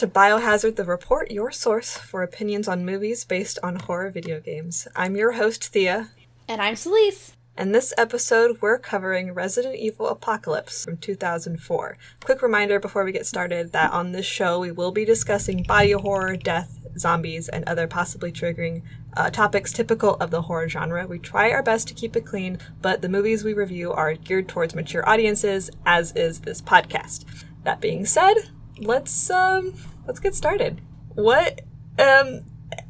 to Biohazard the Report, your source for opinions on movies based on horror video games. I'm your host, Thea. And I'm Celeste. And this episode, we're covering Resident Evil Apocalypse from 2004. Quick reminder before we get started that on this show, we will be discussing body horror, death, zombies, and other possibly triggering uh, topics typical of the horror genre. We try our best to keep it clean, but the movies we review are geared towards mature audiences, as is this podcast. That being said, let's um let's get started. What um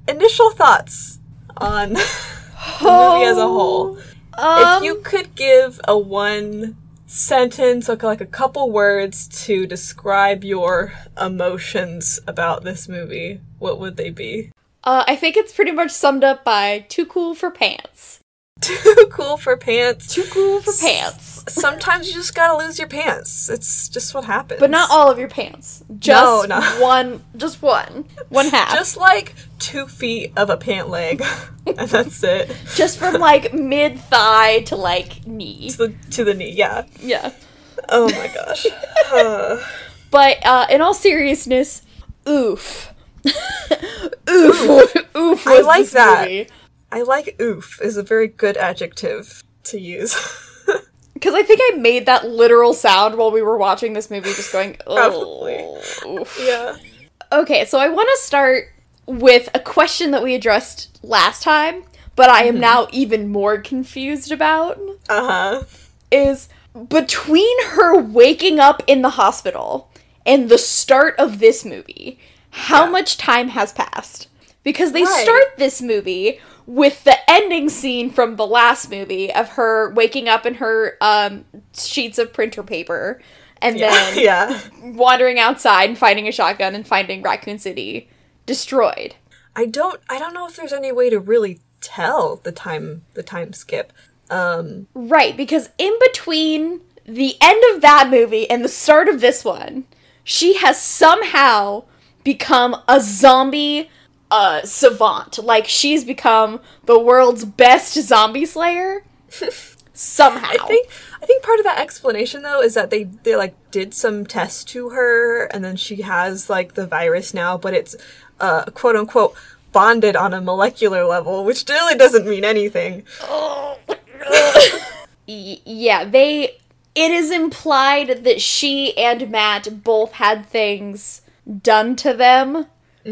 initial thoughts on the movie as a whole? Um, if you could give a one sentence or like a couple words to describe your emotions about this movie, what would they be? uh, I think it's pretty much summed up by too cool for pants. Too cool for pants. Too cool for pants. Sometimes you just gotta lose your pants. It's just what happens. But not all of your pants. Just No, no. one. Just one. One half. Just like two feet of a pant leg, and that's it. Just from like mid thigh to like knee. To the, to the knee, yeah. Yeah. Oh my gosh. Uh, But uh, in all seriousness, oof. oof. oof. I was like that. movie. I like oof is a very good adjective to use. Because I think I made that literal sound while we were watching this movie, just going, Probably. "Oh, oof." yeah. Okay, so I want to start with a question that we addressed last time, but I am now even more confused about Uh huh. is between her waking up in the hospital and the start of this movie, how Yeah. much time has passed? Because they Right. start this movie with the ending scene from the last movie of her waking up in her um, sheets of printer paper and Yeah. then yeah. wandering outside and finding a shotgun and finding Raccoon City destroyed. I don't. I don't know if there's any way to really tell the time. The time skip. Um. Right, because in between the end of that movie and the start of this one, she has somehow become a zombie uh savant. Like she's become the world's best zombie slayer. somehow. I think. I think part of that explanation though is that they they like did some tests to her, and then she has like the virus now, but it's uh quote unquote bonded on a molecular level, which really doesn't mean anything. Y- yeah, they it is implied that she and Matt both had things done to them.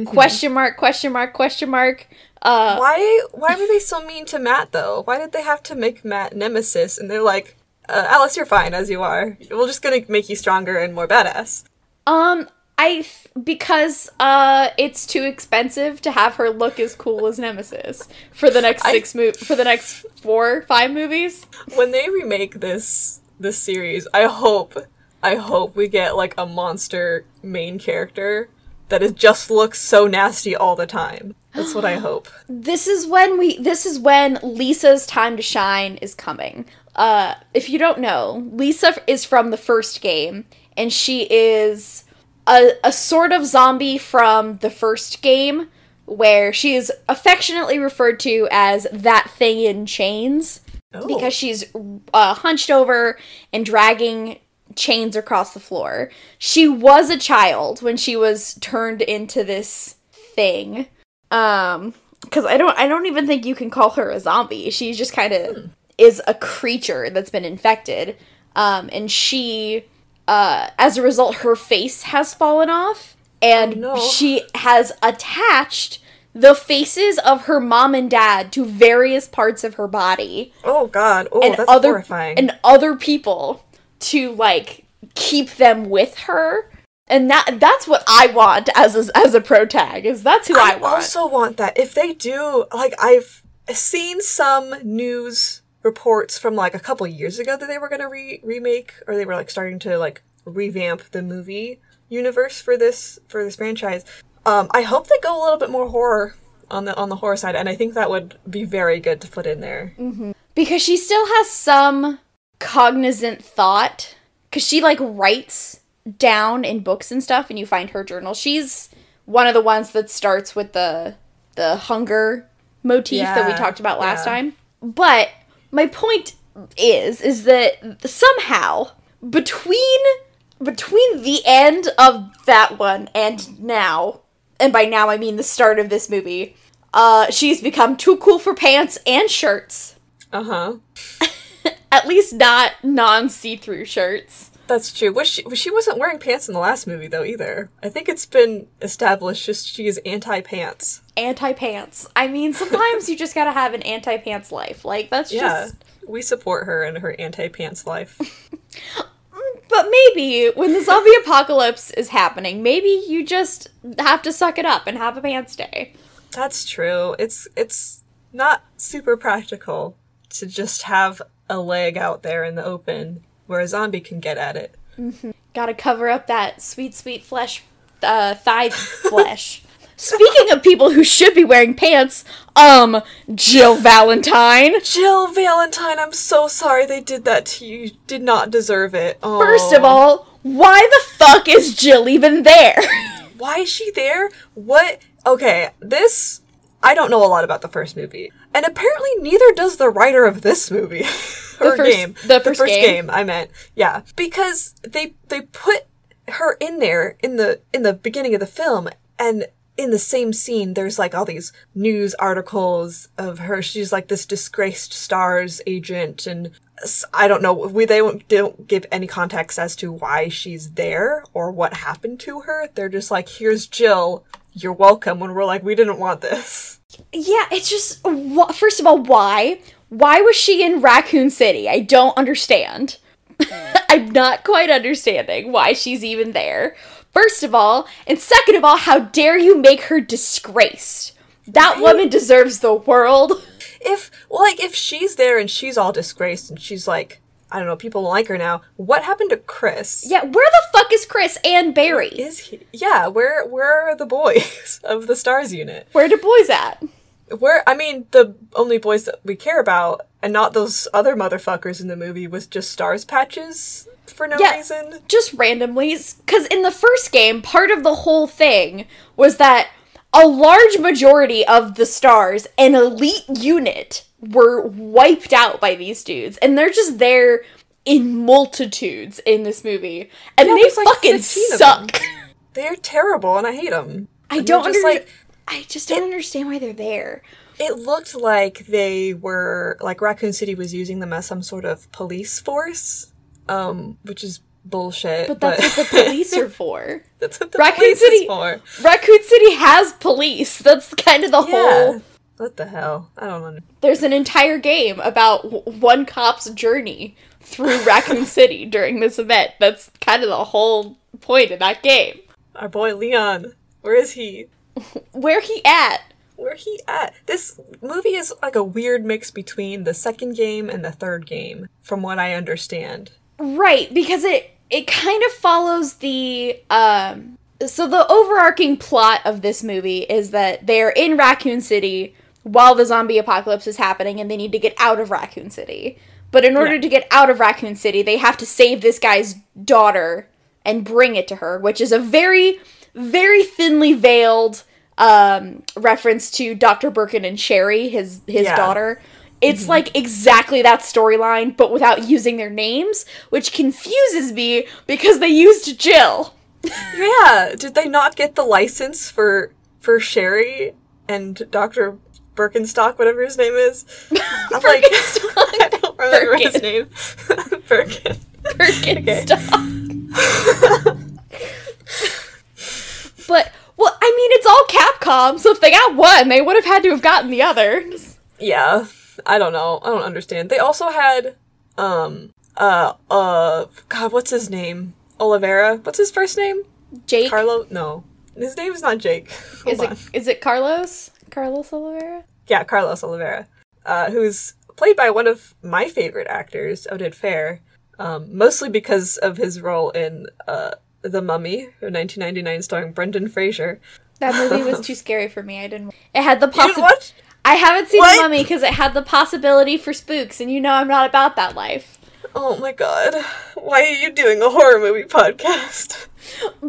Question mark, question mark, question mark. Uh Why why were they so mean to Matt though? Why did they have to make Matt nemesis? And they're like, uh, Alice, you're fine as you are. We're just gonna make you stronger and more badass. Um, I th- because uh, it's too expensive to have her look as cool as Nemesis for the next I- six mo- for the next four five movies. When they remake this this series, I hope I hope we get like a monster main character that is just looks so nasty all the time. That's what I hope. This is when we. This is when Lisa's time to shine is coming. Uh, if you don't know, Lisa is from the first game, and she is a a sort of zombie from the first game, where she is affectionately referred to as that thing in chains. Oh. because she's uh, hunched over and dragging chains across the floor. She was a child when she was turned into this thing. Um cuz I don't I don't even think you can call her a zombie. She just kind of is a creature that's been infected. Um and she uh as a result her face has fallen off and Oh, no. she has attached the faces of her mom and dad to various parts of her body oh god. Oh, and that's other horrifying. and other people to like keep them with her and that that's what i want as a, as a pro tag is that's who i, I want I also want that. If they do, like, I've seen some news reports from like a couple years ago that they were gonna re- remake, or they were like starting to like revamp the movie universe for this for this franchise. Um, I hope they go a little bit more horror on the on the horror side, and I think that would be very good to put in there. because she still has some cognizant thought because she like writes down in books and stuff and you find her journal she's one of the ones that starts with the the hunger motif that we talked about last yeah. time but my point is is that somehow between between the end of that one and now, and by now I mean the start of this movie, uh, she's become too cool for pants and shirts. Uh huh. At least not non see through shirts. That's true. Was she, she wasn't wearing pants in the last movie though either. I think it's been established just she is anti pants. Anti pants. I mean, sometimes you just gotta have an anti pants life. Like, that's Yeah, just. we support her in her anti pants life. Mm, but maybe when the zombie apocalypse is happening, maybe you just have to suck it up and have a pants day. That's true. It's it's not super practical to just have a leg out there in the open where a zombie can get at it. Gotta cover up that sweet, sweet flesh, uh, thigh flesh. Speaking of people who should be wearing pants, um, Jill Valentine. Jill Valentine, I'm so sorry they did that to you. You did not deserve it. First of all, why the fuck is Jill even there? why is she there? What? Okay, this I don't know a lot about the first movie, and apparently neither does the writer of this movie or first- game. the first game. I meant, yeah, because they they put her in there in the in the beginning of the film, and in the same scene, there's like all these news articles of her. She's like this disgraced stars agent, and I don't know. We they don't, don't give any context as to why she's there or what happened to her. They're just like, "Here's Jill. You're welcome." When we're like, "We didn't want this." Yeah, it's just, wh- first of all, why? Why was she in Raccoon City? I don't understand. I'm not quite understanding why she's even there. First of all, and second of all, how dare you make her disgraced? That woman deserves the world. If like if she's there and she's all disgraced and she's like, I don't know, people like her now. What happened to Chris? Yeah, where the fuck is Chris and Barry? Is he? Yeah, where where are the boys of the Stars unit? Where the boys at? Where I mean, the only boys that we care about, and not those other motherfuckers in the movie, was just Stars patches for no Yeah. reason. just randomly because in the first game part of the whole thing was that a large majority of the stars an elite unit were wiped out by these dudes and they're just there in multitudes in this movie and Yeah, they like, fucking suck They're terrible, and I hate them. i don't just under- like i just don't understand why they're there it looked like they were like Raccoon City was using them as some sort of police force, um, which is bullshit. but that's what the police are for that's what the Raccoon police City- is for. raccoon city has police that's kind of the whole Yeah. What the hell? I don't know. There's an entire game about w- one cop's journey through Raccoon City during this event. That's kind of the whole point of that game. Our boy Leon. Where is he? Where he at? Where he at? This movie is like a weird mix between the second game and the third game, from what I understand. Right, because it it kind of follows the um so the overarching plot of this movie is that they're in Raccoon City while the zombie apocalypse is happening and they need to get out of Raccoon City. But in order Yeah. to get out of Raccoon City, they have to save this guy's daughter and bring it to her, which is a very very thinly veiled um reference to Dr. Birkin and Sherry, his his Yeah. daughter. It's like exactly that storyline, but without using their names, which confuses me because they used Jill. Yeah, did they not get the license for for Sherry and Dr. Birkenstock, whatever his name is? I'm like, I don't remember his name. Birkin. Birkenstock. but well, I mean, it's all Capcom, so if they got one, they would have had to have gotten the other. Yeah, I don't know. I don't understand. They also had, um, uh, uh, God, what's his name? Oliveira. What's his first name? Jake Carlo? No, his name is not Jake. Hold is on. it? Is it Carlos? Carlos Oliveira? Yeah, Carlos Oliveira, uh, who's played by one of my favorite actors, Oded Fehr, um, mostly because of his role in uh, The Mummy, of 1999, starring Brendan Fraser. That movie was too scary for me. I didn't. It had the possibility. I haven't seen What? the Mummy because it had the possibility for spooks, and you know I'm not about that life. Oh my god. Why are you doing a horror movie podcast?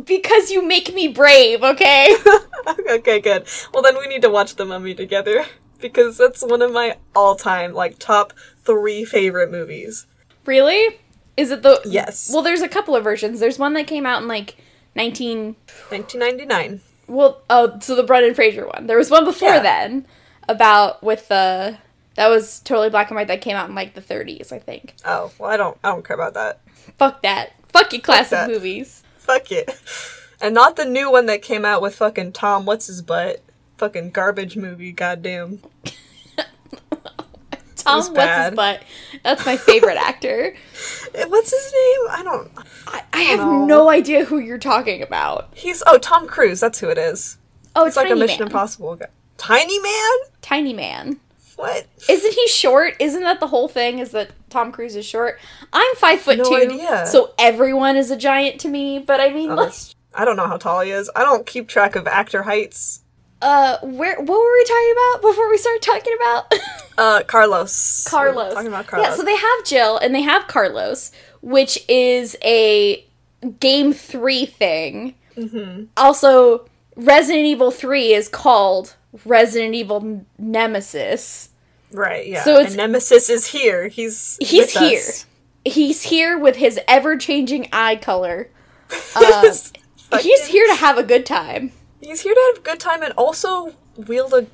Because you make me brave, okay? okay, good. Well, then we need to watch The Mummy together because that's one of my all-time like top three favorite movies. really? Is it the Yes. Well, there's a couple of versions. There's one that came out in like 19 1999. Well, oh, so the Brendan Fraser one. There was one before Yeah. then about with the that was totally black and white that came out in like the 30s, I think. Oh, well, I don't, I don't care about that. Fuck that. Fuck your classic that. movies. Fuck it. And not the new one that came out with fucking Tom, what's his butt? Fucking garbage movie, goddamn. Tom, what's his butt? That's my favorite actor. Eh, What's his name? I don't. I, I have know. no idea who you're talking about. He's oh Tom Cruise. That's who it is. Oh, It's like a Mission Man. Impossible guy. Tiny Man? Tiny Man. What? Isn't he short? Isn't that the whole thing? Is that Tom Cruise is short? I'm five foot No two, idea. so everyone is a giant to me. But I mean, Oh, like, I don't know how tall he is. I don't keep track of actor heights. uh, where what were we talking about before we started talking about? Uh, Carlos. Carlos. Talking about Carlos. Yeah, so they have Jill and they have Carlos, which is a game three thing. Mm-hmm. Also, Resident Evil 3 is called Resident Evil Nemesis. Right. Yeah. so it's- and Nemesis is here. He's He's here. us. He's here with his ever changing eye color. He's Um, He's here to have a good time. He's here to have a good time and also wield a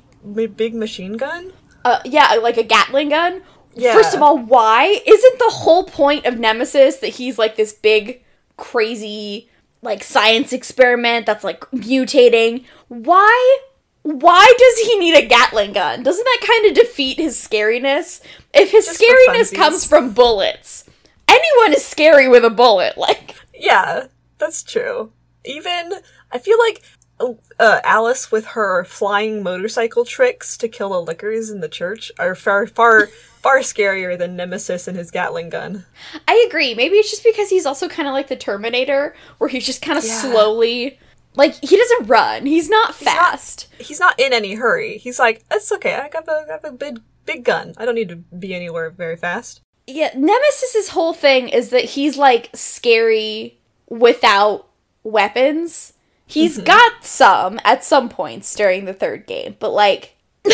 big machine gun. Uh, yeah, like a Gatling gun. Yeah. First of all, why isn't the whole point of Nemesis that he's like this big, crazy, like science experiment that's like mutating? Why? Why does he need a Gatling gun? Doesn't that kind of defeat his scariness? If his Just scariness comes from bullets, anyone is scary with a bullet. Like, Yeah, that's true. Even I feel like uh, Alice with her flying motorcycle tricks to kill the lickers in the church are far, far, far scarier than Nemesis and his Gatling gun. I agree. Maybe it's just because he's also kind of like the Terminator, where he's just kind of Yeah. slowly. Like, he doesn't run. He's not not- fast. He's not in any hurry. He's like, "It's okay. I got a, I have a big, big gun. I don't need to be anywhere very fast." Yeah, Nemesis's whole thing is that he's like scary without weapons. He's got some at some points during the third game, but like, uh,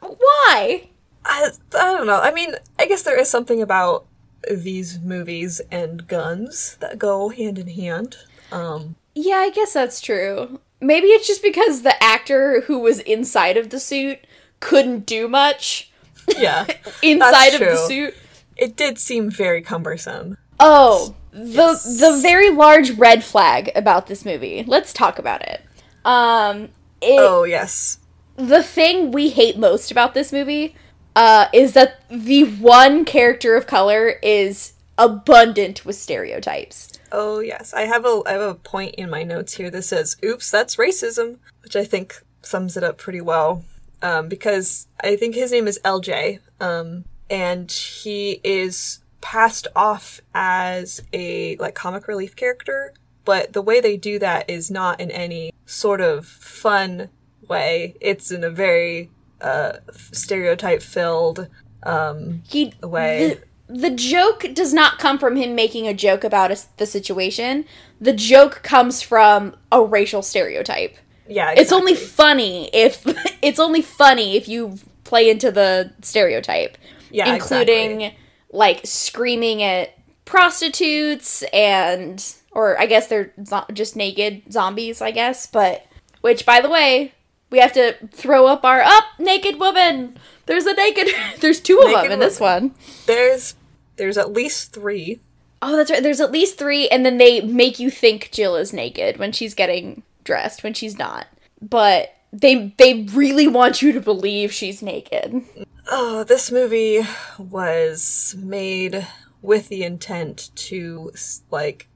why? I, I don't know. I mean, I guess there is something about these movies and guns that go hand in hand. Um, Yeah, I guess that's true. Maybe it's just because the actor who was inside of the suit couldn't do much yeah. inside of the suit. it did seem very cumbersome. Oh, the the very large red flag about this movie. Let's talk about it. Um, it, Oh yes, the thing we hate most about this movie uh, is that the one character of color is abundant with stereotypes. Oh yes. I have a I have a point in my notes here that says, "Oops, that's racism," which I think sums it up pretty well. Um, because I think his name is LJ, um, and he is passed off as a like comic relief character, but the way they do that is not in any sort of fun way. It's in a very uh, stereotype filled um, He way. The, the joke does not come from him making a joke about a, the situation. The joke comes from a racial stereotype. yeah, It's only funny if it's only funny if you play into the stereotype. Yeah, including exactly. like screaming at prostitutes and or I guess they're zo- just naked zombies, I guess, but which by the way, we have to throw up our up naked woman. There's a naked there's two of them in this one. there's there's at least three. Oh, that's right. There's at least 3 and then they make you think Jill is naked when she's getting dressed when she's not. But they they really want you to believe she's naked. Oh, this movie was made with the intent to like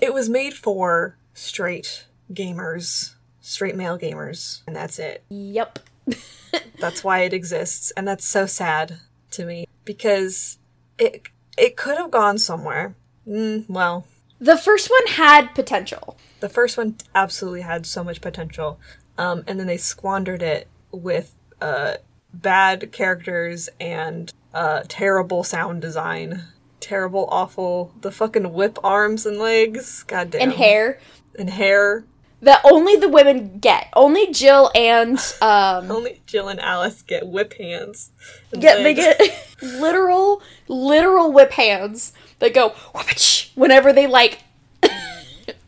it was made for straight gamers, straight male gamers, and that's it. Yep. That's why it exists, and that's so sad to me because it it could have gone somewhere. Mm, well, The first one had potential. the first one absolutely had so much potential, um, and then they squandered it with uh, bad characters and uh, terrible sound design. Terrible, awful. The fucking whip arms and legs. God damn. and hair. And hair. That only the women get. Only Jill and um Only Jill and Alice get whip hands. get they get literal literal whip hands that go whenever they like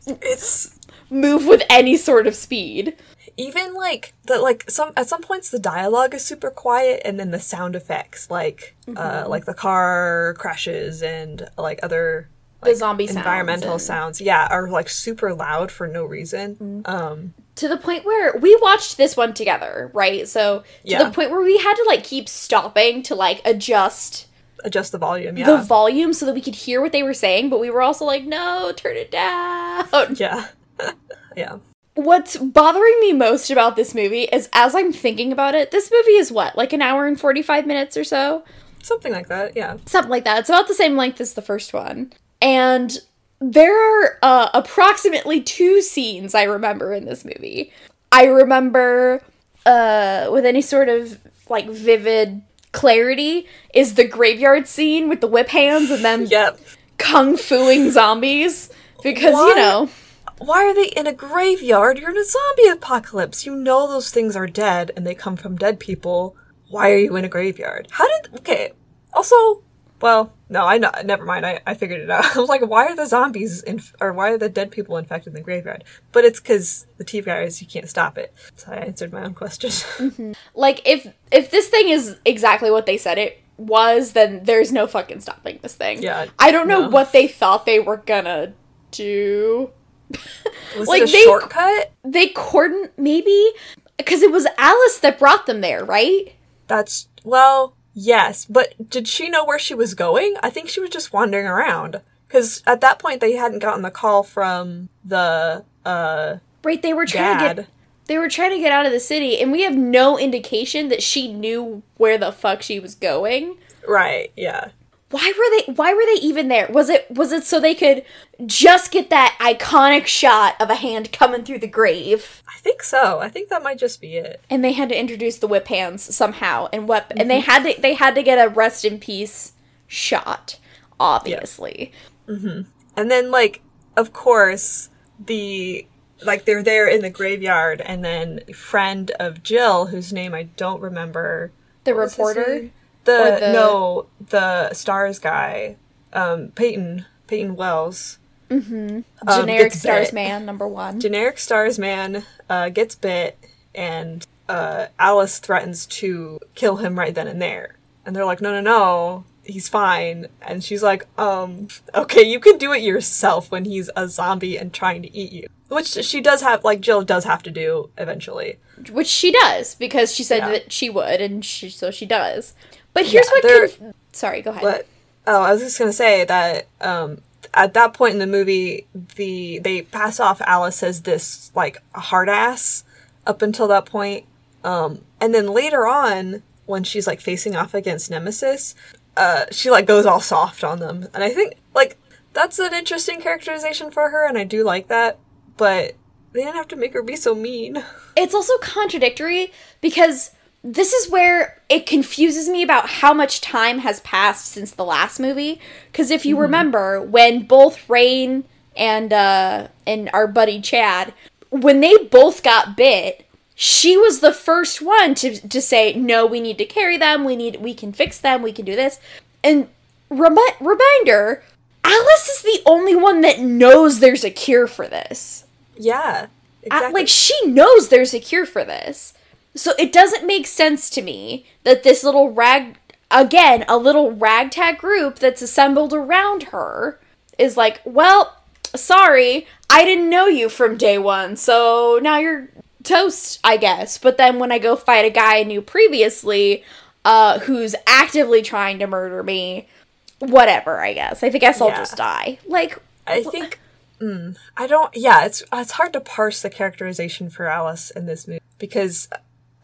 It's move with any sort of speed. even like the like some at some points the dialogue is super quiet and then the sound effects like uh like the car crashes and like other The zombie sounds environmental and- sounds yeah are like super loud for no reason um to the point where we watched this one together, right? So to Yeah. the point where we had to like keep stopping to like adjust adjust the volume yeah. the volume so that we could hear what they were saying, but we were also like, no, turn it down. yeah yeah What's bothering me most about this movie is as I'm thinking about it, this movie is what, like an hour and 45 minutes or so? something like that yeah Something like that. It's about the same length as the first one. And there are uh, approximately two scenes I remember in this movie. I remember, uh, with any sort of like vivid clarity, is the graveyard scene with the whip hands and them yep kung fuing zombies. Because, Why? you know, why are they in a graveyard you're in a zombie apocalypse you know those things are dead and they come from dead people why are you in a graveyard how did okay also well no i know never mind. I, I figured it out. I was like why are the zombies in, or why are the dead people infected in the graveyard? But it's because the t virus you can't stop it. So i answered my own question. Mm-hmm. Like if if this thing is exactly what they said it was then there's no fucking stopping this thing. Yeah, i don't know no. what they thought they were gonna do. Was Like, it a they- shortcut? They cordon maybe? Because it was alice that brought them there right? That's well yes but did she know where she was going? I think she was just wandering around. Because at that point they hadn't gotten the call from the uh right they were trying to get they were trying to get out of the city and we have no indication that she knew where the fuck she was going. Right yeah why were they why were they even there? Was it was it so they could just get that iconic shot of a hand coming through the grave? I think so. I think that might just be it. And they had to introduce the whip hands somehow and whip and they had to they had to get a rest in peace shot obviously. Mm-hmm. And then like of course the like they're there in the graveyard and then friend of jill whose name i don't remember. The What reporter? The, the- no the stars guy um peyton peyton wells. Um, generic stars bit. man number one. Generic stars man uh, gets bit and uh, alice threatens to kill him right then and there. And they're like no no no he's fine. And she's like um okay you can do it yourself when he's a zombie and trying to eat you. Which she does have like jill does have to do eventually. Which she does because she said Yeah. that she would and she, so she does but here's Yeah, what conf- sorry go ahead But oh, I was just gonna say that um, at that point in the movie, the they pass off Alice as this like hard ass up until that point, um, and then later on when she's like facing off against Nemesis, uh, she like goes all soft on them, and I think like that's an interesting characterization for her, and I do like that, but they didn't have to make her be so mean. it's also contradictory because this is where it confuses me about how much time has passed since the last movie. Because if you remember, when both Rain and uh, and our buddy Chad, when they both got bit, she was the first one to to say, "No, we need to carry them. We need we can fix them. We can do this." And remi- reminder, Alice is the only one that knows there's a cure for this. Yeah, exactly. like she knows there's a cure for this. So it doesn't make sense to me that this little rag again, a little ragtag group that's assembled around her is like, "Well, sorry, I didn't know you from day 1. So now you're toast, I guess." But then when I go fight a guy I knew previously uh who's actively trying to murder me, whatever, I guess. I guess I'll Yeah. just die. Like I think mm, I don't. Yeah, it's it's hard to parse the characterization for Alice in this movie because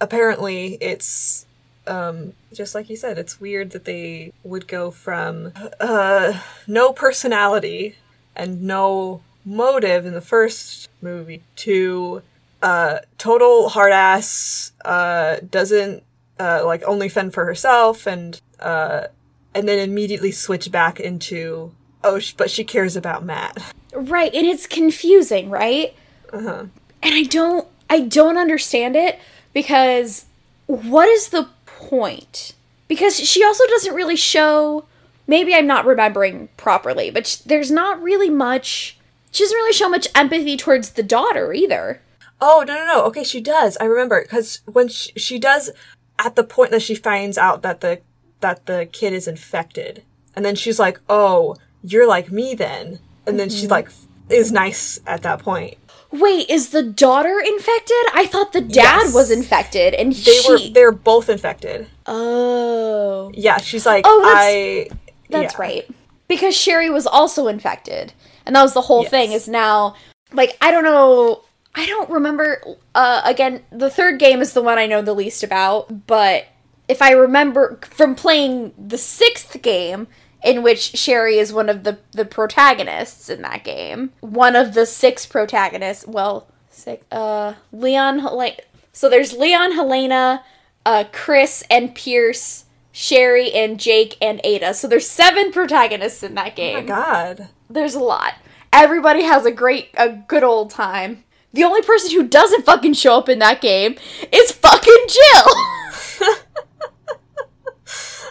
apparently it's um, just like you said. It's weird that they would go from uh, no personality and no motive in the first movie to uh, total hard ass. Uh, doesn't uh, like only fend for herself and uh, and then immediately switch back into oh, sh- but she cares about Matt. Right, and it's confusing, right? Uh-huh. and I don't I don't understand it because what is the point? Because she also doesn't really show maybe I'm not remembering properly, but sh- there's not really much she doesn't really show much empathy towards the daughter either. Oh no no no! Okay, she does. I remember because when she, she does at the point that she finds out that the that the kid is infected, and then she's like, "Oh, you're like me then," and then she's mm-hmm. like is nice at that point. Wait, is the daughter infected? I thought the dad Yes. was infected and They she were they're both infected. Oh. Yeah, she's like, Oh, that's- I. That's yeah. right. Because Sherry was also infected. And that was the whole Yes. thing is now like I don't know I don't remember uh again the third game is the one I know the least about, but if I remember from playing the sixth game in which Sherry is one of the the protagonists in that game, one of the six protagonists, well, six uh Leon Hel- so there's Leon, Helena, uh Chris and Pierce, Sherry and Jake and Ada. So there's seven protagonists in that Oh game. my god. There's a lot. Everybody has a great, a good old time. The only person who doesn't fucking show up in that game is fucking Jill.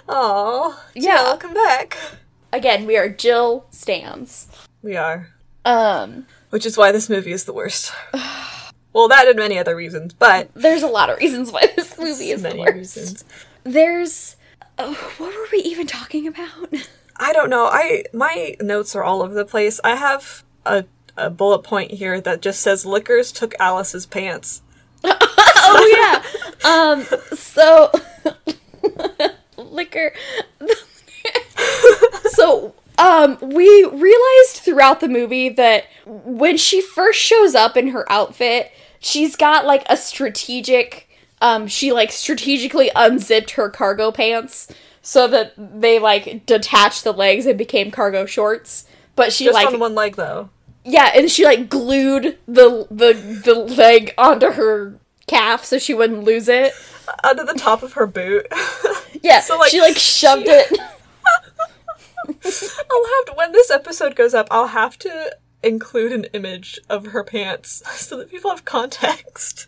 Oh, Yeah. Welcome back. Again, we are Jill stands. We are, Um, which is why this movie is the worst. well, that and many other reasons, but there's a lot of reasons why this movie is the worst. reasons. There's, oh, what were we even talking about? I don't know. I my notes are all over the place. I have a a bullet point here that just says lickers took Alice's pants. oh yeah. Um. So, licker. so, um, we realized throughout the movie that when she first shows up in her outfit, she's got like a strategic. Um, she like strategically unzipped her cargo pants so that they like detached the legs and became cargo shorts. But she Just like on one leg though. yeah, and she like glued the the the leg onto her calf so she wouldn't lose it. Under the top of her boot. Yeah, So, like, she like shoved she- it. I'll have to when this episode goes up, I'll have to include an image of her pants so that people have context.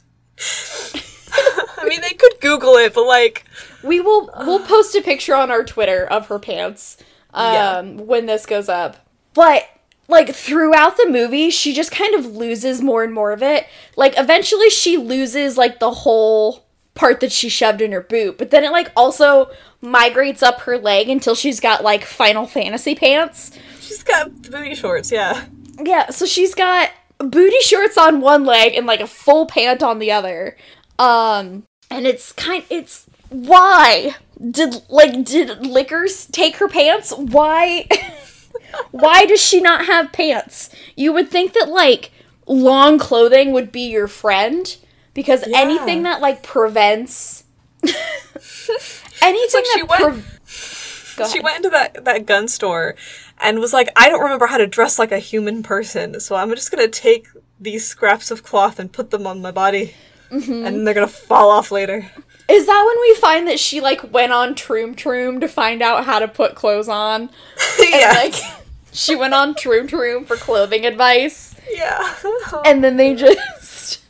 I mean, they could Google it, but like, We will we'll post a picture on our Twitter of her pants um Yeah. when this goes up. But like throughout the movie, she just kind of loses more and more of it. Like eventually she loses like the whole part that she shoved in her boot, but then it like also migrates up her leg until she's got like Final Fantasy pants. she's got booty shorts. Yeah, Yeah, so she's got booty shorts on one leg and like a full pant on the other. Um and it's kind it's why did like did lickers take her pants? Why why does she not have pants? You would think that like long clothing would be your friend because Yeah. anything that like prevents anything like she that went- pre- Go she went into that that gun store and was like, I don't remember how to dress like a human person, so I'm just gonna take these scraps of cloth and put them on my body, Mm-hmm. and they're gonna fall off later. Is that when we find that she like went on Troom Troom to find out how to put clothes on? Yeah, like she went on Troom Troom for clothing advice, yeah. and then they just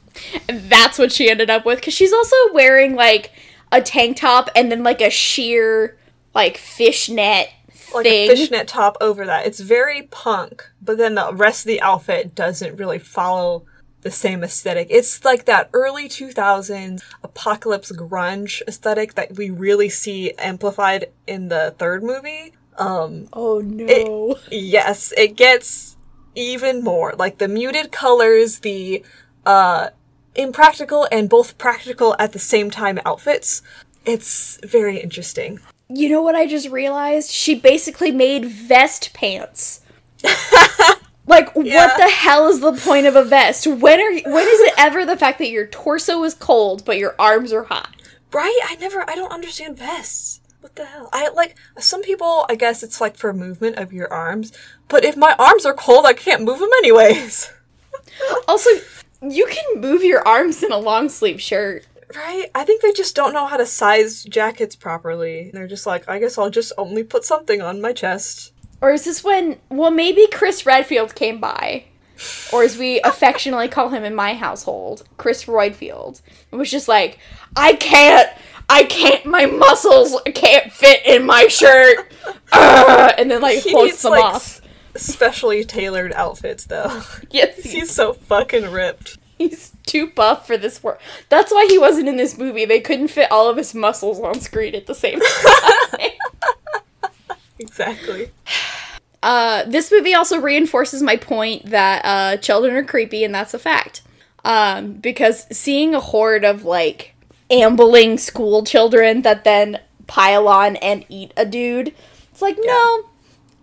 and that's what she ended up with because she's also wearing like a tank top and then like a sheer like fishnet like thing. a fishnet top over that. It's very punk, but then the rest of the outfit doesn't really follow the same aesthetic. It's like that early 2000s apocalypse grunge aesthetic that we really see amplified in the third movie. Um oh no! yes, it gets even more like the muted colors, the uh impractical and both practical at the same time outfits. It's very interesting. you know what I just realized? She basically made vest pants. like Yeah. what the hell is the point of a vest? When are when is it ever the fact that your torso is cold but your arms are hot? Right? I never I don't understand vests. What the hell? I like some people I guess it's like for movement of your arms, but if my arms are cold, I can't move them anyways. Also, you can move your arms in a long sleeve shirt. Right? I think they just don't know how to size jackets properly. They're just like, I guess I'll just only put something on my chest. Or is this when well maybe Chris Redfield came by or as we affectionately call him in my household, Chris Roydfield, was just like, I can't, I can't, my muscles can't fit in my shirt, Ugh, and then like He hoists needs them like off. specially tailored outfits though. Yes, He's so fucking ripped. He's too buff for this work. That's why he wasn't in this movie. They couldn't fit all of his muscles on screen at the same time. Exactly. uh, this movie also reinforces my point that uh, children are creepy, and that's a fact. Um, because seeing a horde of like ambling school children that then pile on and eat a dude, it's like no,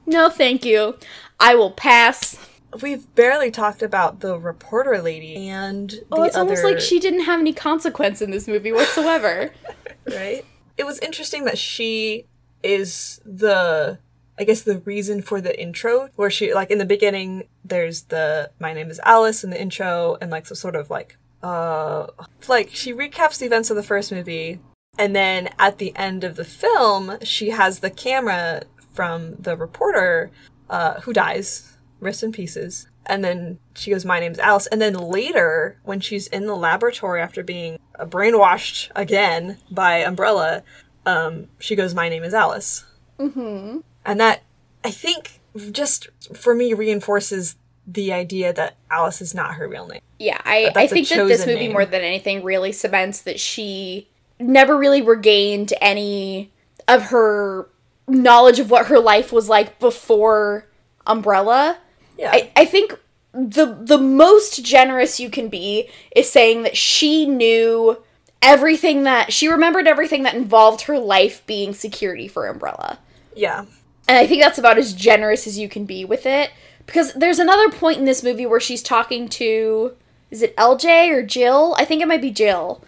no, thank you. I will pass. We've barely talked about the reporter lady and oh, the Oh, it's other almost like she didn't have any consequence in this movie whatsoever. right? It was interesting that she is the I guess the reason for the intro where she like in the beginning there's the my name is Alice in the intro and like some sort of like uh like she recaps the events of the first movie and then at the end of the film she has the camera from the reporter uh who dies rest in pieces and then she goes my name's alice and then later when she's in the laboratory after being brainwashed again by umbrella um she goes my name is alice mm-hmm. and that i think just for me reinforces the idea that alice is not her real name Yeah, I, I think that this movie name. more than anything really cements that she never really regained any of her knowledge of what her life was like before Umbrella. yeah I, I think the the most generous you can be is saying that she knew everything that she remembered everything that involved her life being security for Umbrella. yeah And I think that's about as generous as you can be with it. Because there's another point in this movie where she's talking to is it LJ or Jill? I think it might be Jill,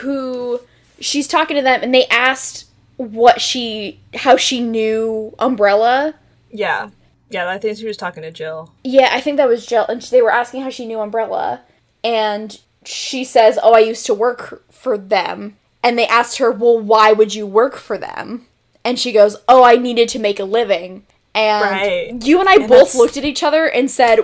who she's talking to them and they asked what she how she knew Umbrella. yeah yeah i think she was talking to jill Yeah, I think that was Jill and they were asking how she knew Umbrella and she says, "Oh, I used to work for them." And they asked her, "Well, why would you work for them?" And she goes, "Oh, I needed to make a living." And Right. you and I And both that's- looked at each other and said,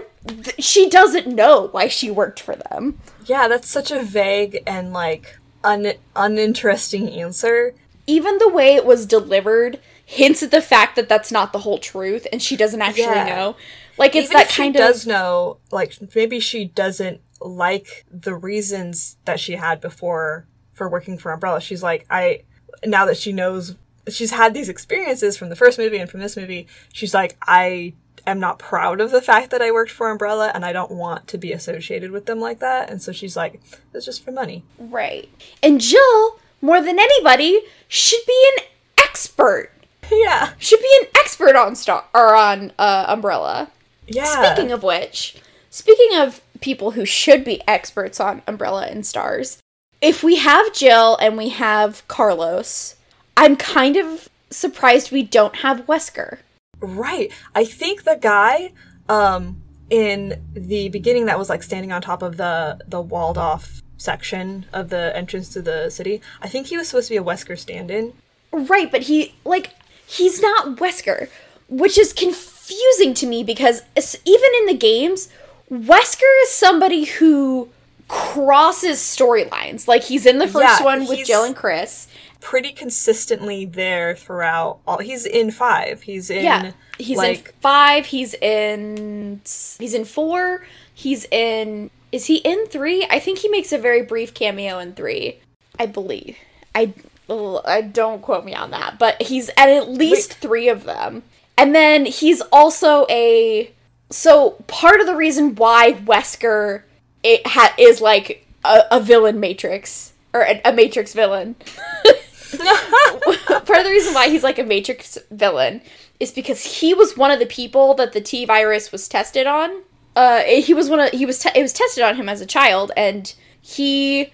"She doesn't know why she worked for them." yeah that's such a vague and like un- uninteresting answer Even the way it was delivered hints at the fact that that's not the whole truth and she doesn't actually Yeah. know. Like it's Even that kind she of does know, like maybe she doesn't like the reasons that she had before for working for Umbrella. She's like, I now that she knows she's had these experiences from the first movie and from this movie, she's like, I am not proud of the fact that I worked for Umbrella and I don't want to be associated with them like that. And so she's like, it's just for money. Right. And Jill, more than anybody, should be an expert. yeah. Should be an expert on Star or on uh, Umbrella. Yeah. Speaking of which, speaking of people who should be experts on Umbrella and Stars, if we have Jill and we have Carlos, I'm kind of surprised we don't have Wesker. Right. I think the guy um in the beginning that was like standing on top of the the walled off section of the entrance to the city, I think he was supposed to be a Wesker stand-in. Right, but he like he's not Wesker, which is confusing to me because even in the games, Wesker is somebody who crosses storylines. Like he's in the first Yeah, one with Jill and Chris. Pretty consistently there throughout all he's in 5. He's in Yeah, he's in five. He's in he's in four. He's in is he in three? I think he makes a very brief cameo in three. I believe. I I don't quote me on that, but he's at at least three of them. And then he's also a so part of the reason why Wesker it ha- is like a, a villain matrix or a, a matrix villain part of the reason why he's like a Matrix villain is because he was one of the people that the T virus was tested on. Uh, he was one of he was te- it was tested on him as a child, and he.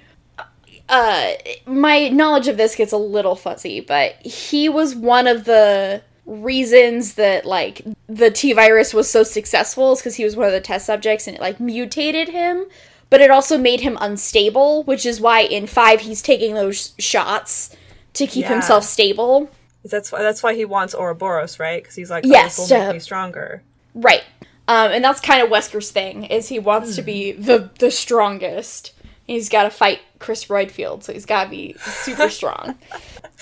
Uh, my knowledge of this gets a little fuzzy, but he was one of the reasons that like the T virus was so successful is because he was one of the test subjects and it like mutated him, but it also made him unstable, which is why in five he's taking those shots to keep Yeah. himself stable. that's why that's why he wants Ouroboros, right? Cuz he's like, Yes, oh, this will to- make me stronger. Right. Um, and that's kind of Wesker's thing is he wants to be the the strongest. He's got to fight Chris Redfield, so he's got to be super strong.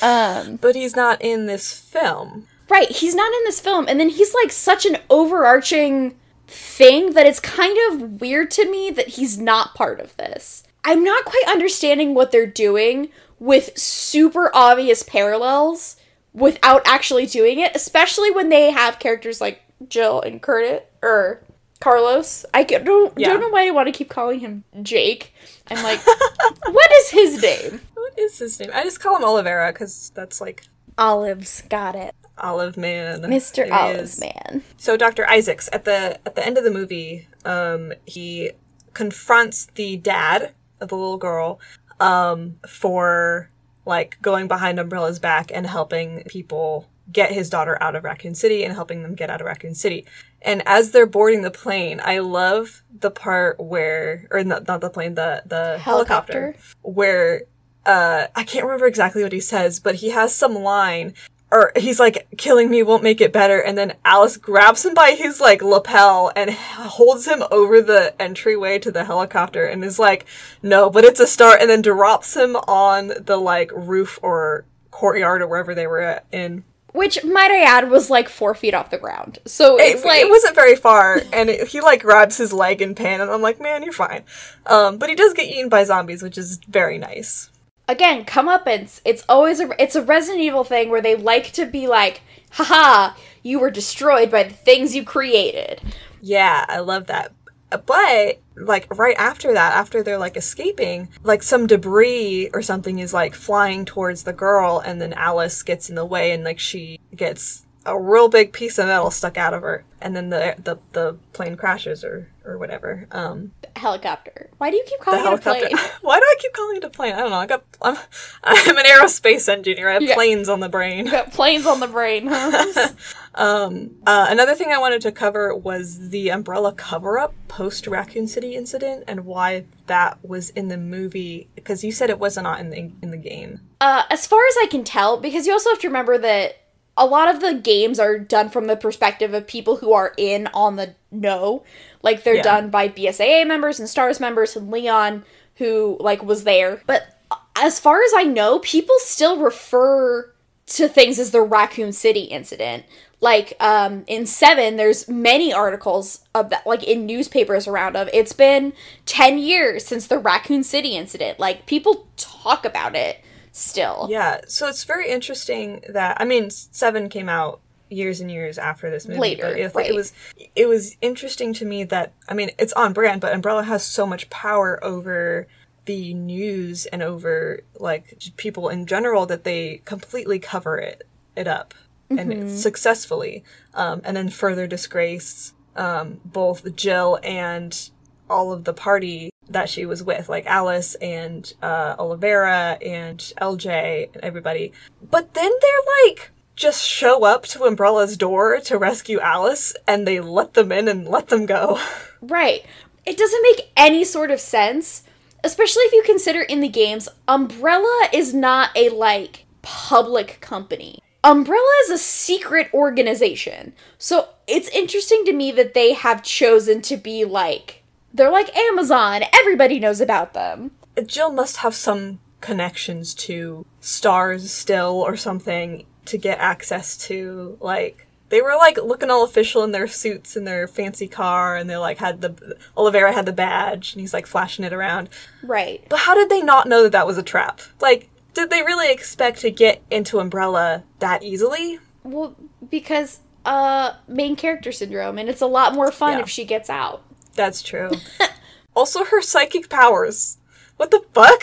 Um, But he's not in this film. right, he's not in this film, and then he's like such an overarching thing that it's kind of weird to me that he's not part of this. I'm not quite understanding what they're doing with super obvious parallels without actually doing it, especially when they have characters like Jill and Curtis or Carlos. I don't Yeah. don't know why I want to keep calling him Jake. I'm like, what is his name? What is his name? I just call him Oliveira because that's like Olives. Got it. Olive Man. Mr. There Olives man. So Dr. Isaacs at the at the end of the movie, um, he confronts the dad of the little girl um, for like going behind Umbrella's back and helping people get his daughter out of Raccoon City and helping them get out of Raccoon City. And as they're boarding the plane, I love the part where, or not, not the plane, the the helicopter, Helicopter. where uh, I can't remember exactly what he says, but he has some line, or he's like, "Killing me won't make it better," and then Alice grabs him by his like lapel and holds him over the entryway to the helicopter, and is like, "No, but it's a start," and then drops him on the like roof or courtyard or wherever they were at in. Which, might I add, was like four feet off the ground. So it's It, like it wasn't very far, and it, he like grabs his leg in pain, and I'm like, "Man, you're fine." Um, but he does get eaten by zombies, which is very nice. Again, comeuppance. It's always a it's a Resident Evil thing where they like to be like, haha, you were destroyed by the things you created. Yeah, I love that. But like right after that, after they're like escaping, like some debris or something is like flying towards the girl and then Alice gets in the way and like she gets a real big piece of metal stuck out of her and then the the, the plane crashes or or whatever. Um Helicopter. Why do you keep calling it a plane? Why do I keep calling it a plane? I don't know. I got I'm I'm an aerospace engineer. I have planes on the brain. Got planes on the brain, huh? Um, uh, another thing I wanted to cover was the umbrella cover up post Raccoon City incident and why that was in the movie because you said it was not in the in the game. Uh, as far as I can tell, because you also have to remember that a lot of the games are done from the perspective of people who are in on the know. Like they're Yeah. done by BSAA members and STARS members and Leon, who like was there. But as far as I know, people still refer to things as the Raccoon City incident. Like um, in Seven, there's many articles about like in newspapers around of it's been ten years since the Raccoon City incident. Like people talk about it still. Yeah, so it's very interesting that I mean Seven came out years and years after this movie. Later, but it, right. it was it was interesting to me that I mean it's on brand, but Umbrella has so much power over the news and over like people in general that they completely cover it it up and Mm-hmm. it successfully, um, and then further disgrace um, both Jill and all of the party that she was with, like Alice and uh, Oliveira and LJ and everybody. But then they're like just show up to Umbrella's door to rescue Alice, and they let them in and let them go. Right. It doesn't make any sort of sense, especially if you consider in the games, Umbrella is not a like public company. Umbrella is a secret organization. So it's interesting to me that they have chosen to be like, they're like Amazon, everybody knows about them. Jill must have some connections to stars still or something to get access to like they were like looking all official in their suits and their fancy car and they like had the Oliveira had the badge and he's like flashing it around. Right. But how did they not know that that was a trap? Like did they really expect to get into Umbrella that easily? Well, because uh main character syndrome and it's a lot more fun Yeah. if she gets out. That's true. also her psychic powers. What the fuck?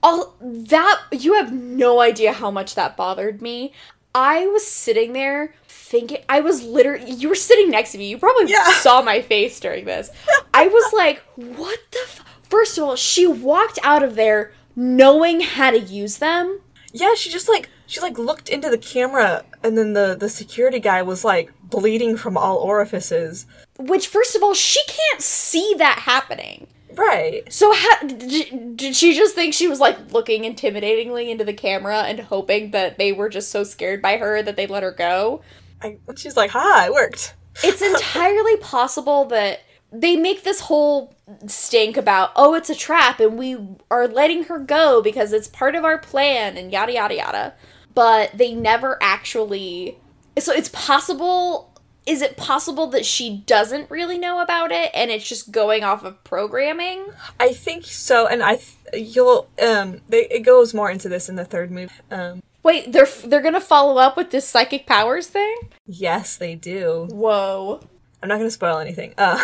all that you have no idea how much that bothered me. I was sitting there thinking I was literally you were sitting next to me. You probably Yeah. saw my face during this. I was like, "What the f-? First of all, she walked out of there knowing how to use them. Yeah, she just like she like looked into the camera and then the the security guy was like bleeding from all orifices. Which first of all, she can't see that happening. Right. So how, did, did she just think she was like looking intimidatingly into the camera and hoping that they were just so scared by her that they let her go? I, she's like, "Ha, it worked." it's entirely possible that they make this whole stink about oh it's a trap and we are letting her go because it's part of our plan and yada yada yada but they never actually so it's possible is it possible that she doesn't really know about it and it's just going off of programming I think so, and I th- you'll um they, it goes more into this in the third movie. Um, wait they're they're gonna follow up with this psychic powers thing yes, they do. whoa I'm not going to spoil anything. Um,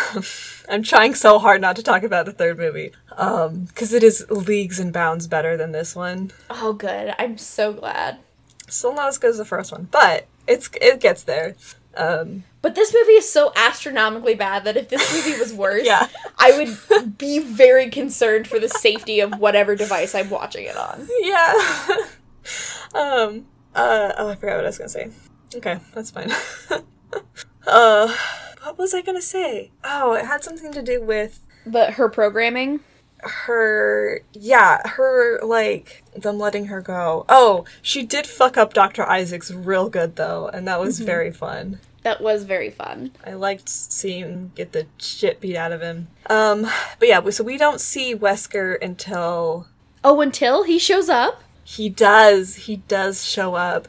I'm trying so hard not to talk about the third movie, um, because it is leagues and bounds better than this one. oh good i'm so glad Still not as good as the first one, but it's it gets there. Um, But this movie is so astronomically bad that if this movie was worse, Yeah. I would be very concerned for the safety of whatever device I'm watching it on. yeah. um. Uh. Oh, I forgot what I was gonna say. Okay, that's fine. uh. What was I gonna say? Oh, it had something to do with But her programming, her yeah her like them letting her go. Oh she did fuck up dr isaacs real good though and that was very fun. That was very fun. i liked seeing him get the shit beat out of him. Um but yeah so we don't see wesker until Oh, until he shows up. he does. He does show up.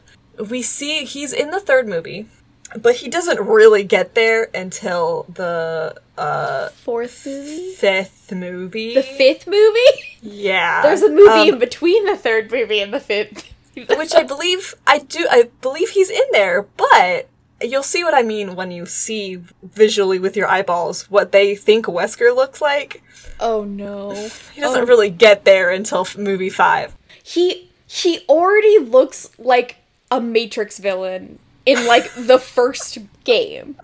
We see he's in the third movie but he doesn't really get there until the uh Fourth movie? fifth movie The fifth movie? yeah There's a movie Um, in between the third movie and the fifth. which I believe I do I believe he's in there, but you'll see what I mean when you see visually with your eyeballs what they think Wesker looks like. oh no. He doesn't Oh. really get there until f- movie 5. He he already looks like a Matrix villain in like the first game.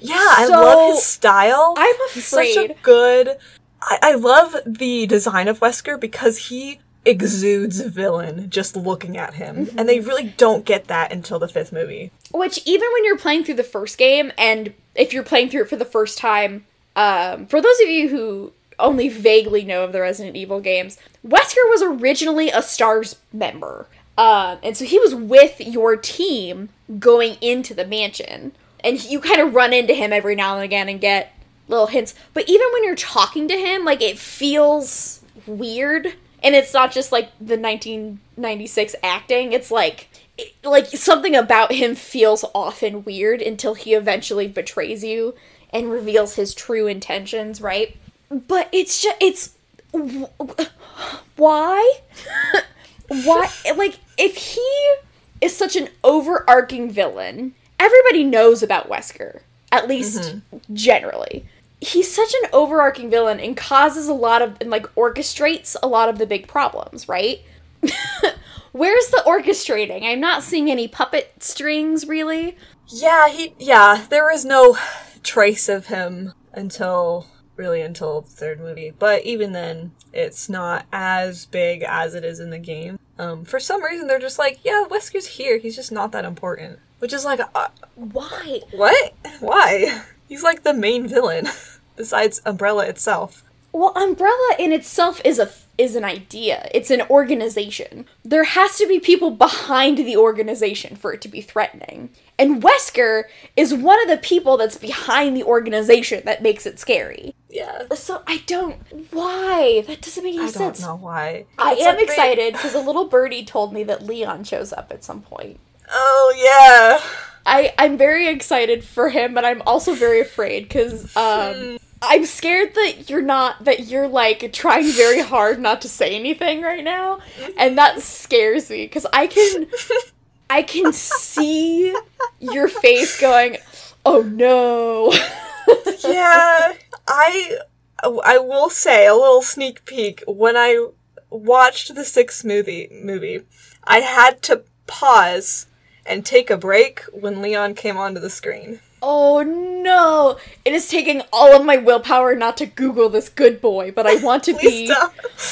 Yeah, I love his style. I'm He's such a afraid. good I, I love the design of Wesker because he exudes villain just looking at him. And they really don't get that until the fifth movie. Which even when you're playing through the first game, and if you're playing through it for the first time, um, for those of you who only vaguely know of the Resident Evil games, Wesker was originally a Stars member. Um, and so he was with your team going into the mansion. And you kind of run into him every now and again and get little hints. But even when you're talking to him, like it feels weird. And it's not just like the 1996 acting, it's like it- like something about him feels off and weird until he eventually betrays you and reveals his true intentions, right? But it's just it's why why like if he is such an overarching villain everybody knows about wesker at least mm-hmm. generally. He's such an overarching villain and causes a lot of and like orchestrates a lot of the big problems right? Where's the orchestrating? I'm not seeing any puppet strings really. Yeah, he yeah, there is no trace of him until really until the third movie. But even then, it's not as big as it is in the game. Um, for some reason, they're just like, yeah, Wesker's here. He's just not that important. Which is like, uh, why what? Why? He's like the main villain, besides Umbrella itself. Well, Umbrella in itself is a is an idea. It's an organization. There has to be people behind the organization for it to be threatening. And Wesker is one of the people that's behind the organization that makes it scary. Yeah. So I don't why that doesn't make any I don't sense. know why. I It's am like excited because a little birdie told me that Leon shows up at some point. Oh yeah. I I'm very excited for him, but I'm also very afraid because um I'm scared that you're not that you're like trying very hard not to say anything right now, and that scares me because I can I can see your face going, oh no. yeah, I I will say a little sneak peek when I watched the sixth movie movie, I had to pause and take a break when Leon came onto the screen. Oh no! It is taking all of my willpower not to Google this good boy, but I want to be.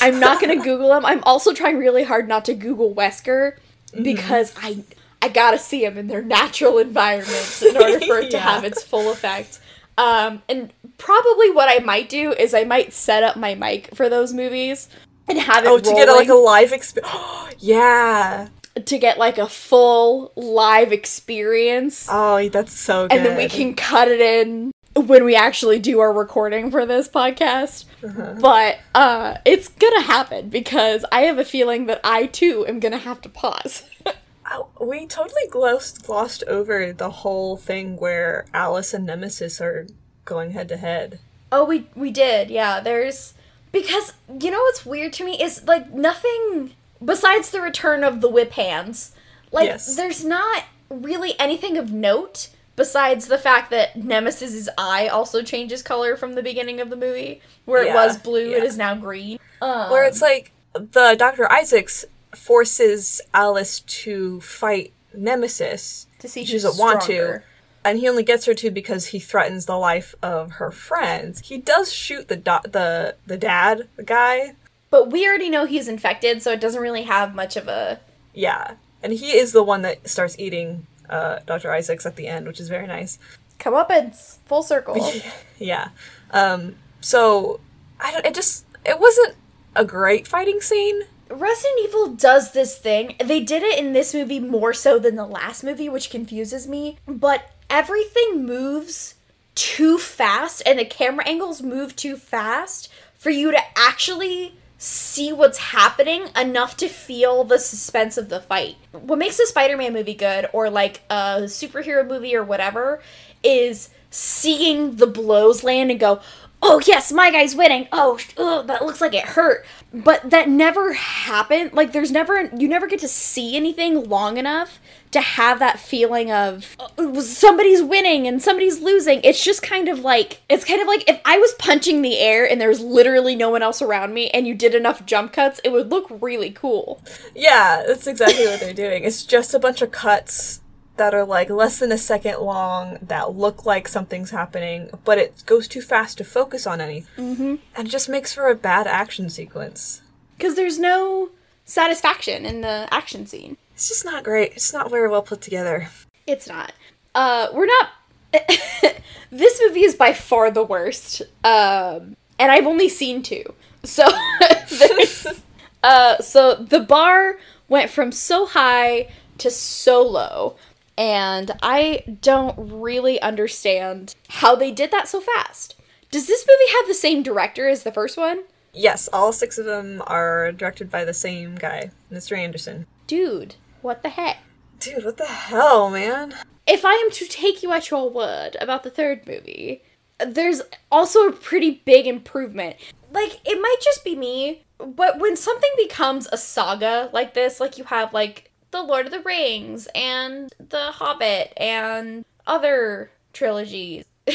I'm not gonna Google him. I'm also trying really hard not to Google Wesker Mm-hmm. because I I gotta see him in their natural environments in order for it to have its full effect. Um, and probably what I might do is I might set up my mic for those movies and have it Oh, to get like a live experience. yeah. To get like a full live experience. Oh, that's so good. and then we can cut it in when we actually do our recording for this podcast. Uh-huh. But uh it's gonna happen because I have a feeling that I too am gonna have to pause. Oh, we totally glossed glossed over the whole thing where Alice and Nemesis are going head to head. oh, we we did. Yeah, there's because you know what's weird to me is like nothing besides the return of the whip hands. Like Yes. there's not really anything of note besides the fact that Nemesis's eye also changes color from the beginning of the movie, where it was blue, it yeah. is now green. Um, Where it's like the Dr. Isaacs forces Alice to fight Nemesis. to see She doesn't want to. And he only gets her to because he threatens the life of her friends. He does shoot the do- the the dad, the guy. But we already know he's infected, so it doesn't really have much of a. Yeah. And he is the one that starts eating uh, Dr. Isaacs at the end, which is very nice. Comeuppance, full circle. yeah. Um, so I don't. It just it wasn't a great fighting scene. Resident Evil does this thing. They did it in this movie more so than the last movie, which confuses me. But everything moves too fast, and the camera angles move too fast for you to actually see what's happening enough to feel the suspense of the fight. What makes a Spider Man movie good, or like a superhero movie or whatever, is seeing the blows land and go, oh yes, my guy's winning. Oh, that looks like it hurt. But that never happened. Like there's never you never get to see anything long enough to have that feeling of uh, somebody's winning and somebody's losing. It's just kind of like it's kind of like if I was punching the air and there was literally no one else around me and you did enough jump cuts, it would look really cool. Yeah, that's exactly what they're doing. It's just a bunch of cuts that are like less than a second long that look like something's happening, but it goes too fast to focus on anything. Mm-hmm. And it just makes for a bad action sequence. Cuz there's no satisfaction in the action scene. It's just not great. It's not very well put together. It's not. Uh, we're not. this movie is by far the worst. Um, and I've only seen two. So, uh, so the bar went from so high to so low. And I don't really understand how they did that so fast. Does this movie have the same director as the first one? Yes, all six of them are directed by the same guy, Mr. Anderson. Dude, what the heck? Dude, what the hell, man? if I am to take you at your word about the third movie, there's also a pretty big improvement. Like, it might just be me, but when something becomes a saga like this, like you have, like, The Lord of the Rings and The Hobbit and other trilogies. uh,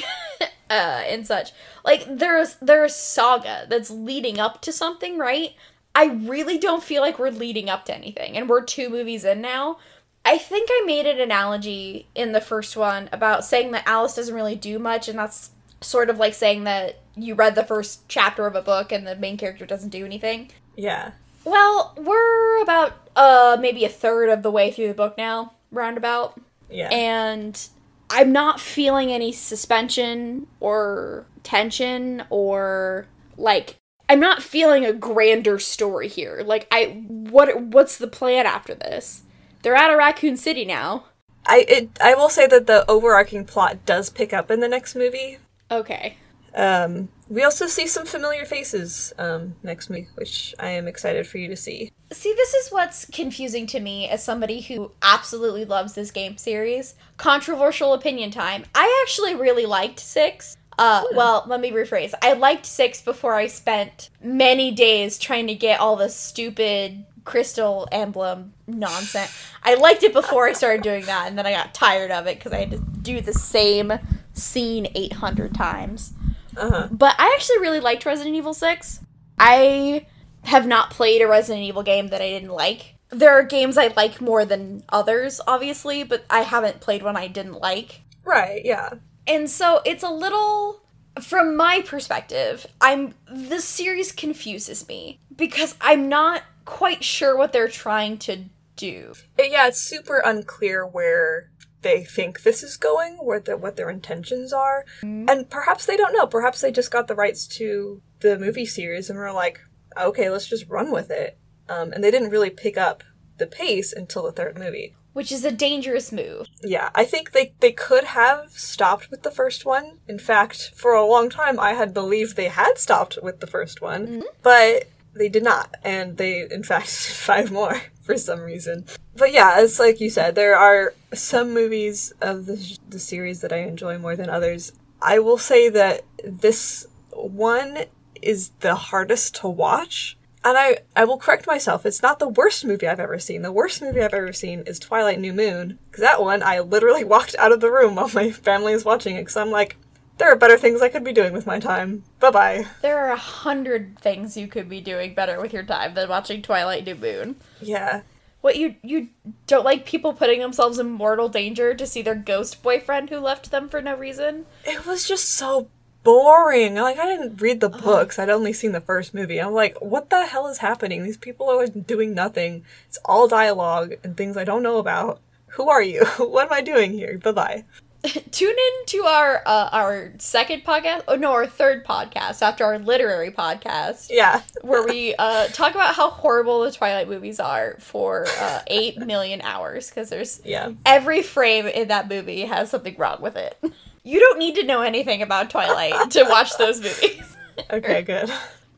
and such. Like there's there's saga that's leading up to something, right? I really don't feel like we're leading up to anything, and we're two movies in now. I think I made an analogy in the first one about saying that Alice doesn't really do much, and that's sort of like saying that you read the first chapter of a book and the main character doesn't do anything. Yeah. Well, we're about uh maybe a third of the way through the book now, roundabout Yeah. and I'm not feeling any suspension or tension or like I'm not feeling a grander story here. Like I what what's the plan after this? They're at a Raccoon City now. I it I will say that the overarching plot does pick up in the next movie. Okay. Um, we also see some familiar faces um, next week, which I am excited for you to see. See, this is what's confusing to me as somebody who absolutely loves this game series. Controversial opinion time. I actually really liked 6. Uh, well, let me rephrase. I liked 6 before I spent many days trying to get all the stupid crystal emblem nonsense. I liked it before I started doing that, and then I got tired of it because I had to do the same scene 800 times. Uh huh. But I actually really liked Resident Evil 6. I have not played a Resident Evil game that I didn't like. There are games I like more than others, obviously, but I haven't played one I didn't like. Right. Yeah. And so it's a little from my perspective, I'm the series confuses me because I'm not quite sure what they're trying to do. Yeah. It's super unclear where they think this is going, where the, what their intentions are, and perhaps they don't know. Perhaps they just got the rights to the movie series and were like, okay, let's just run with it. Um, and they didn't really pick up the pace until the third movie. which is a dangerous move. Yeah, I think they, they could have stopped with the first one. In fact, for a long time, I had believed they had stopped with the first one, but they did not. And they, in fact, five more for some reason. But yeah, it's like you said, there are some movies of the, the series that I enjoy more than others. I will say that this one is the hardest to watch. And I, I will correct myself. It's not the worst movie I've ever seen. The worst movie I've ever seen is Twilight New Moon. Because that one, I literally walked out of the room while my family is watching it. Because I'm like, there are better things I could be doing with my time. Bye bye. There are a hundred things you could be doing better with your time than watching Twilight New Moon. Yeah. What you you don't like people putting themselves in mortal danger to see their ghost boyfriend who left them for no reason? It was just so boring. Like, I didn't read the books. I'd only seen the first movie. I'm like, what the hell is happening? These people are doing nothing. It's all dialogue and things I don't know about. Who are you? what am I doing here? Bye bye. Tune in to our uh, our second podcast. Oh no, our third podcast after our literary podcast. Yeah. where we uh, talk about how horrible the Twilight movies are for uh, eight million hours because there's Yeah. every frame in that movie has something wrong with it. You don't need to know anything about Twilight to watch those movies. Okay, good.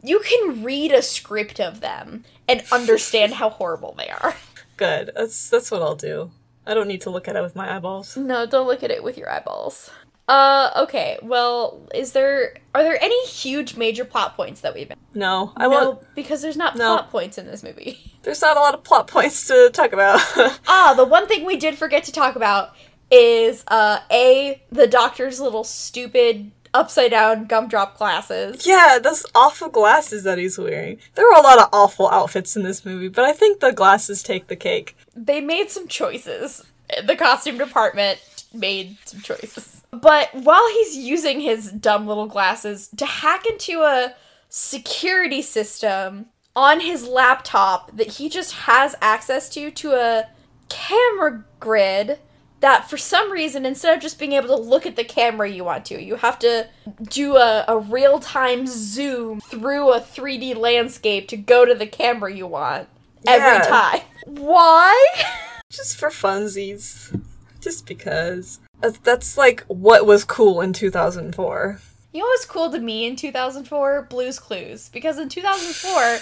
You can read a script of them and understand how horrible they are. Good. That's that's what I'll do. I don't need to look at it with my eyeballs. No, don't look at it with your eyeballs. Uh, okay. Well, is there are there any huge major plot points that we've been? No, I no, won't. because there's not No. plot points in this movie. There's not a lot of plot points to talk about. Ah, the one thing we did forget to talk about is uh a the doctor's little stupid upside down gumdrop glasses. yeah, those awful glasses that he's wearing. There are a lot of awful outfits in this movie, but I think the glasses take the cake. They made some choices. The costume department made some choices. But while he's using his dumb little glasses to hack into a security system on his laptop that he just has access to to a camera grid that for some reason instead of just being able to look at the camera you want to you have to do a, a real-time zoom through a 3d landscape to go to the camera you want every Yeah. time why Just for funsies. Just because. That's, that's like what was cool in 2004. you know what's cool to me in 2004 blues clues because in 2004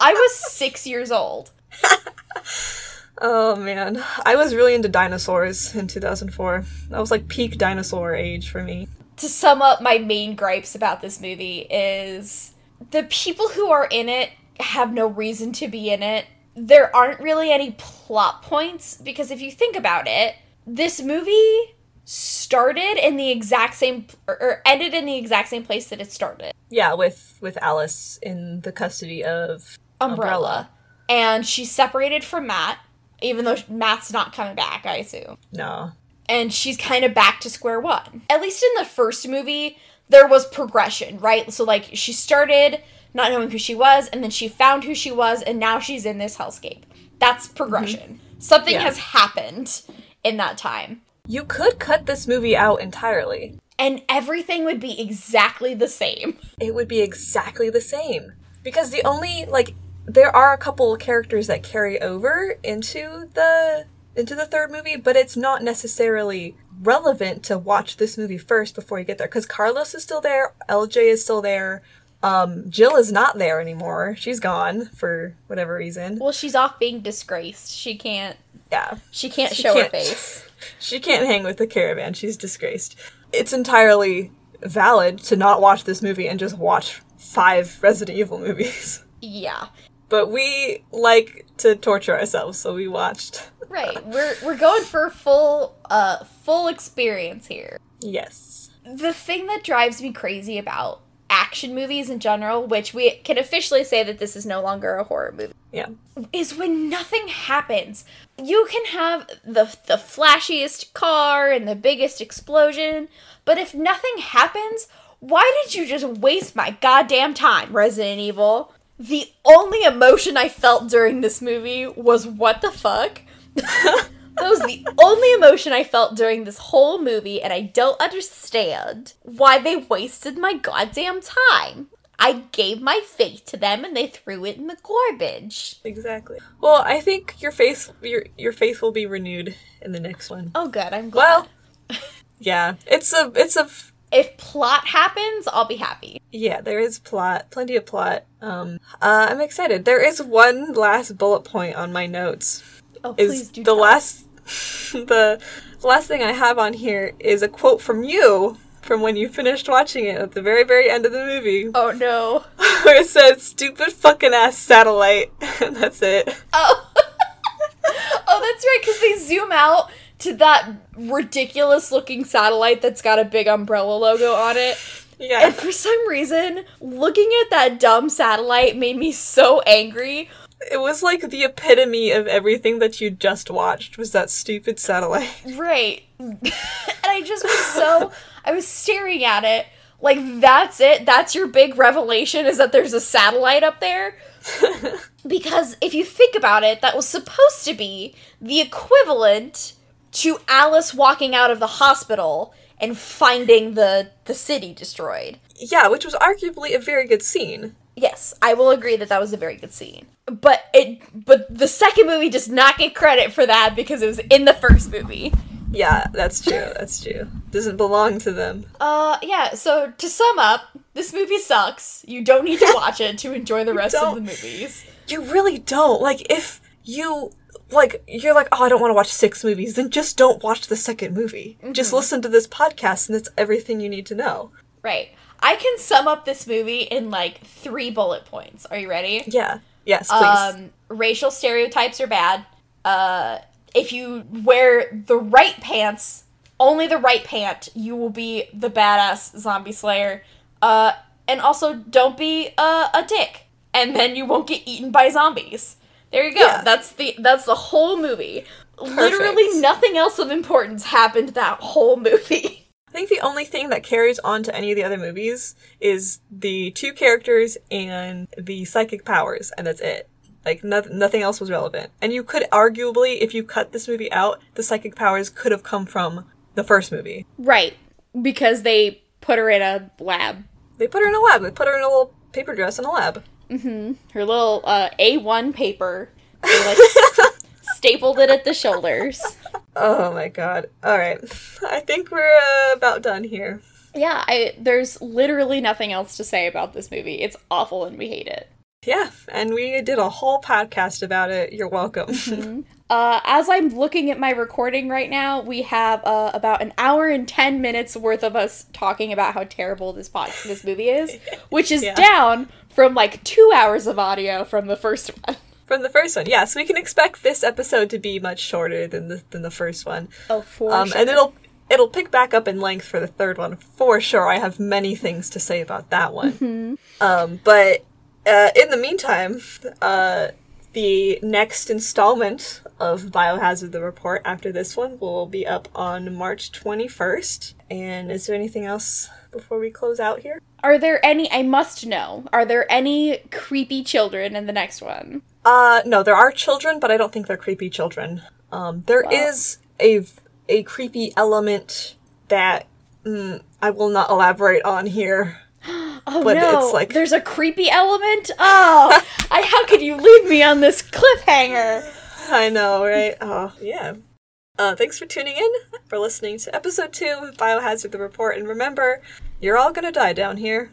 i was six years old Oh man. I was really into dinosaurs in 2004. That was like peak dinosaur age for me. to sum up my main gripes about this movie is the people who are in it have no reason to be in it. There aren't really any plot points because if you think about it, this movie started in the exact same or, ended in the exact same place that it started. Yeah, with with Alice in the custody of Umbrella. And she's separated from Matt, even though Matt's not coming back, I assume. No. and she's kind of back to square one. At least in the first movie, there was progression, right? So, like, she started not knowing who she was, and then she found who she was, and now she's in this hellscape. That's mhm. progression. Something Yeah. has happened in that time. You could cut this movie out entirely. And everything would be exactly the same. It would be exactly the same. Because the only like there are a couple characters that carry over into the into the third movie, but it's not necessarily relevant to watch this movie first before you get there. Because Carlos is still there, LJ is still there, um, Jill is not there anymore. She's gone for whatever reason. Well, she's off being disgraced. She can't. Yeah. She can't She show her can't- face. She can't hang with the caravan. She's disgraced. It's entirely valid to not watch this movie and just watch five Resident Evil movies. Yeah. But we like to torture ourselves, so we watched. Right. We're we're going for full uh full experience here. Yes. the thing that drives me crazy about action movies in general, which we can officially say that this is no longer a horror movie, Yeah. is when nothing happens. You can have the the flashiest car and the biggest explosion, but if nothing happens, why did you just waste my goddamn time, Resident Evil? The only emotion I felt during this movie was what the fuck? That was the only emotion I felt during this whole movie, and I don't understand why they wasted my goddamn time. I gave my faith to them and they threw it in the garbage. Exactly. Well, I think your faith your your faith will be renewed in the next one. Oh, good. I'm glad. Well, yeah, it's a it's a f- if plot happens, I'll be happy. yeah. There is plot, plenty of plot. Um, uh, I'm excited. There is one last bullet point on my notes. Oh, please Is do the tell. last the last thing I have on here is a quote from you from when you finished watching it at the very very end of the movie, Oh no. where it says "stupid fucking ass satellite," and that's it. Oh. oh, that's right, because they zoom out to that ridiculous looking satellite that's got a big umbrella logo on it. Yeah. And for some reason, looking at that dumb satellite made me so angry. It was like the epitome of everything that you just watched was that stupid satellite. Right. and I just was so I was staring at it like that's it. That's your big revelation is that there's a satellite up there. because if you think about it, that was supposed to be the equivalent to Alice walking out of the hospital and finding the the city destroyed. Yeah, which was arguably a very good scene. Yes, I will agree that that was a very good scene. But it but the second movie does not get credit for that because it was in the first movie. Yeah, that's true. That's true. Doesn't belong to them. Uh, yeah, so to sum up, this movie sucks. You don't need to watch it to enjoy the rest of the movies. You really don't. Like, if you, like, you're like, oh, I don't want to watch six movies, then just don't watch the second movie. Just listen to this podcast, and that's everything you need to know. Right. I can sum up this movie in like three bullet points. Are you ready? Yeah. Yes, please. Um, racial stereotypes are bad. Uh, if you wear the right pants, only the right pant, you will be the badass zombie slayer. Uh, and also don't be uh, a dick, and then you won't get eaten by zombies. There you go. Yeah. That's the that's the whole movie. Literally nothing else of importance happened that whole movie. I think the only thing that carries on to any of the other movies is the two characters and the psychic powers, and that's it. Like, no- nothing else was relevant. And you could arguably, if you cut this movie out, the psychic powers could have come from the first movie. Right. Because they put her in a lab. They put her in a lab. They put her in a little paper dress in a lab. Her little uh, A1 paper. They like s- stapled it at the shoulders. Oh my god. Alright. I think we're uh, about done here. Yeah, I there's literally nothing else to say about this movie. It's awful and we hate it. Yeah, and we did a whole podcast about it. You're welcome. Uh, as I'm looking at my recording right now, we have uh, about an hour and ten minutes worth of us talking about how terrible this pod- this movie is, which is Yeah. down from like two hours of audio from the first one. From the first one. Yeah, so we can expect this episode to be much shorter than the, than the first one. Oh, for Um, sure. and it'll it'll pick back up in length for the third one for sure. I have many things to say about that one. Um, but uh, in the meantime, uh, the next installment of Biohazard: The Report after this one will be up on March twenty first. And is there anything else before we close out here? Are there any? I must know. Are there any creepy children in the next one? Uh, no, there are children, but I don't think they're creepy children. Um, there is a a creepy element that mm, I will not elaborate on here. Oh But no! it's like- There's a creepy element. Oh, I, how could you leave me on this cliffhanger? I know, right? Oh, yeah. Uh, thanks for tuning in, for listening to episode two of Biohazard the Report, and remember, you're all gonna die down here.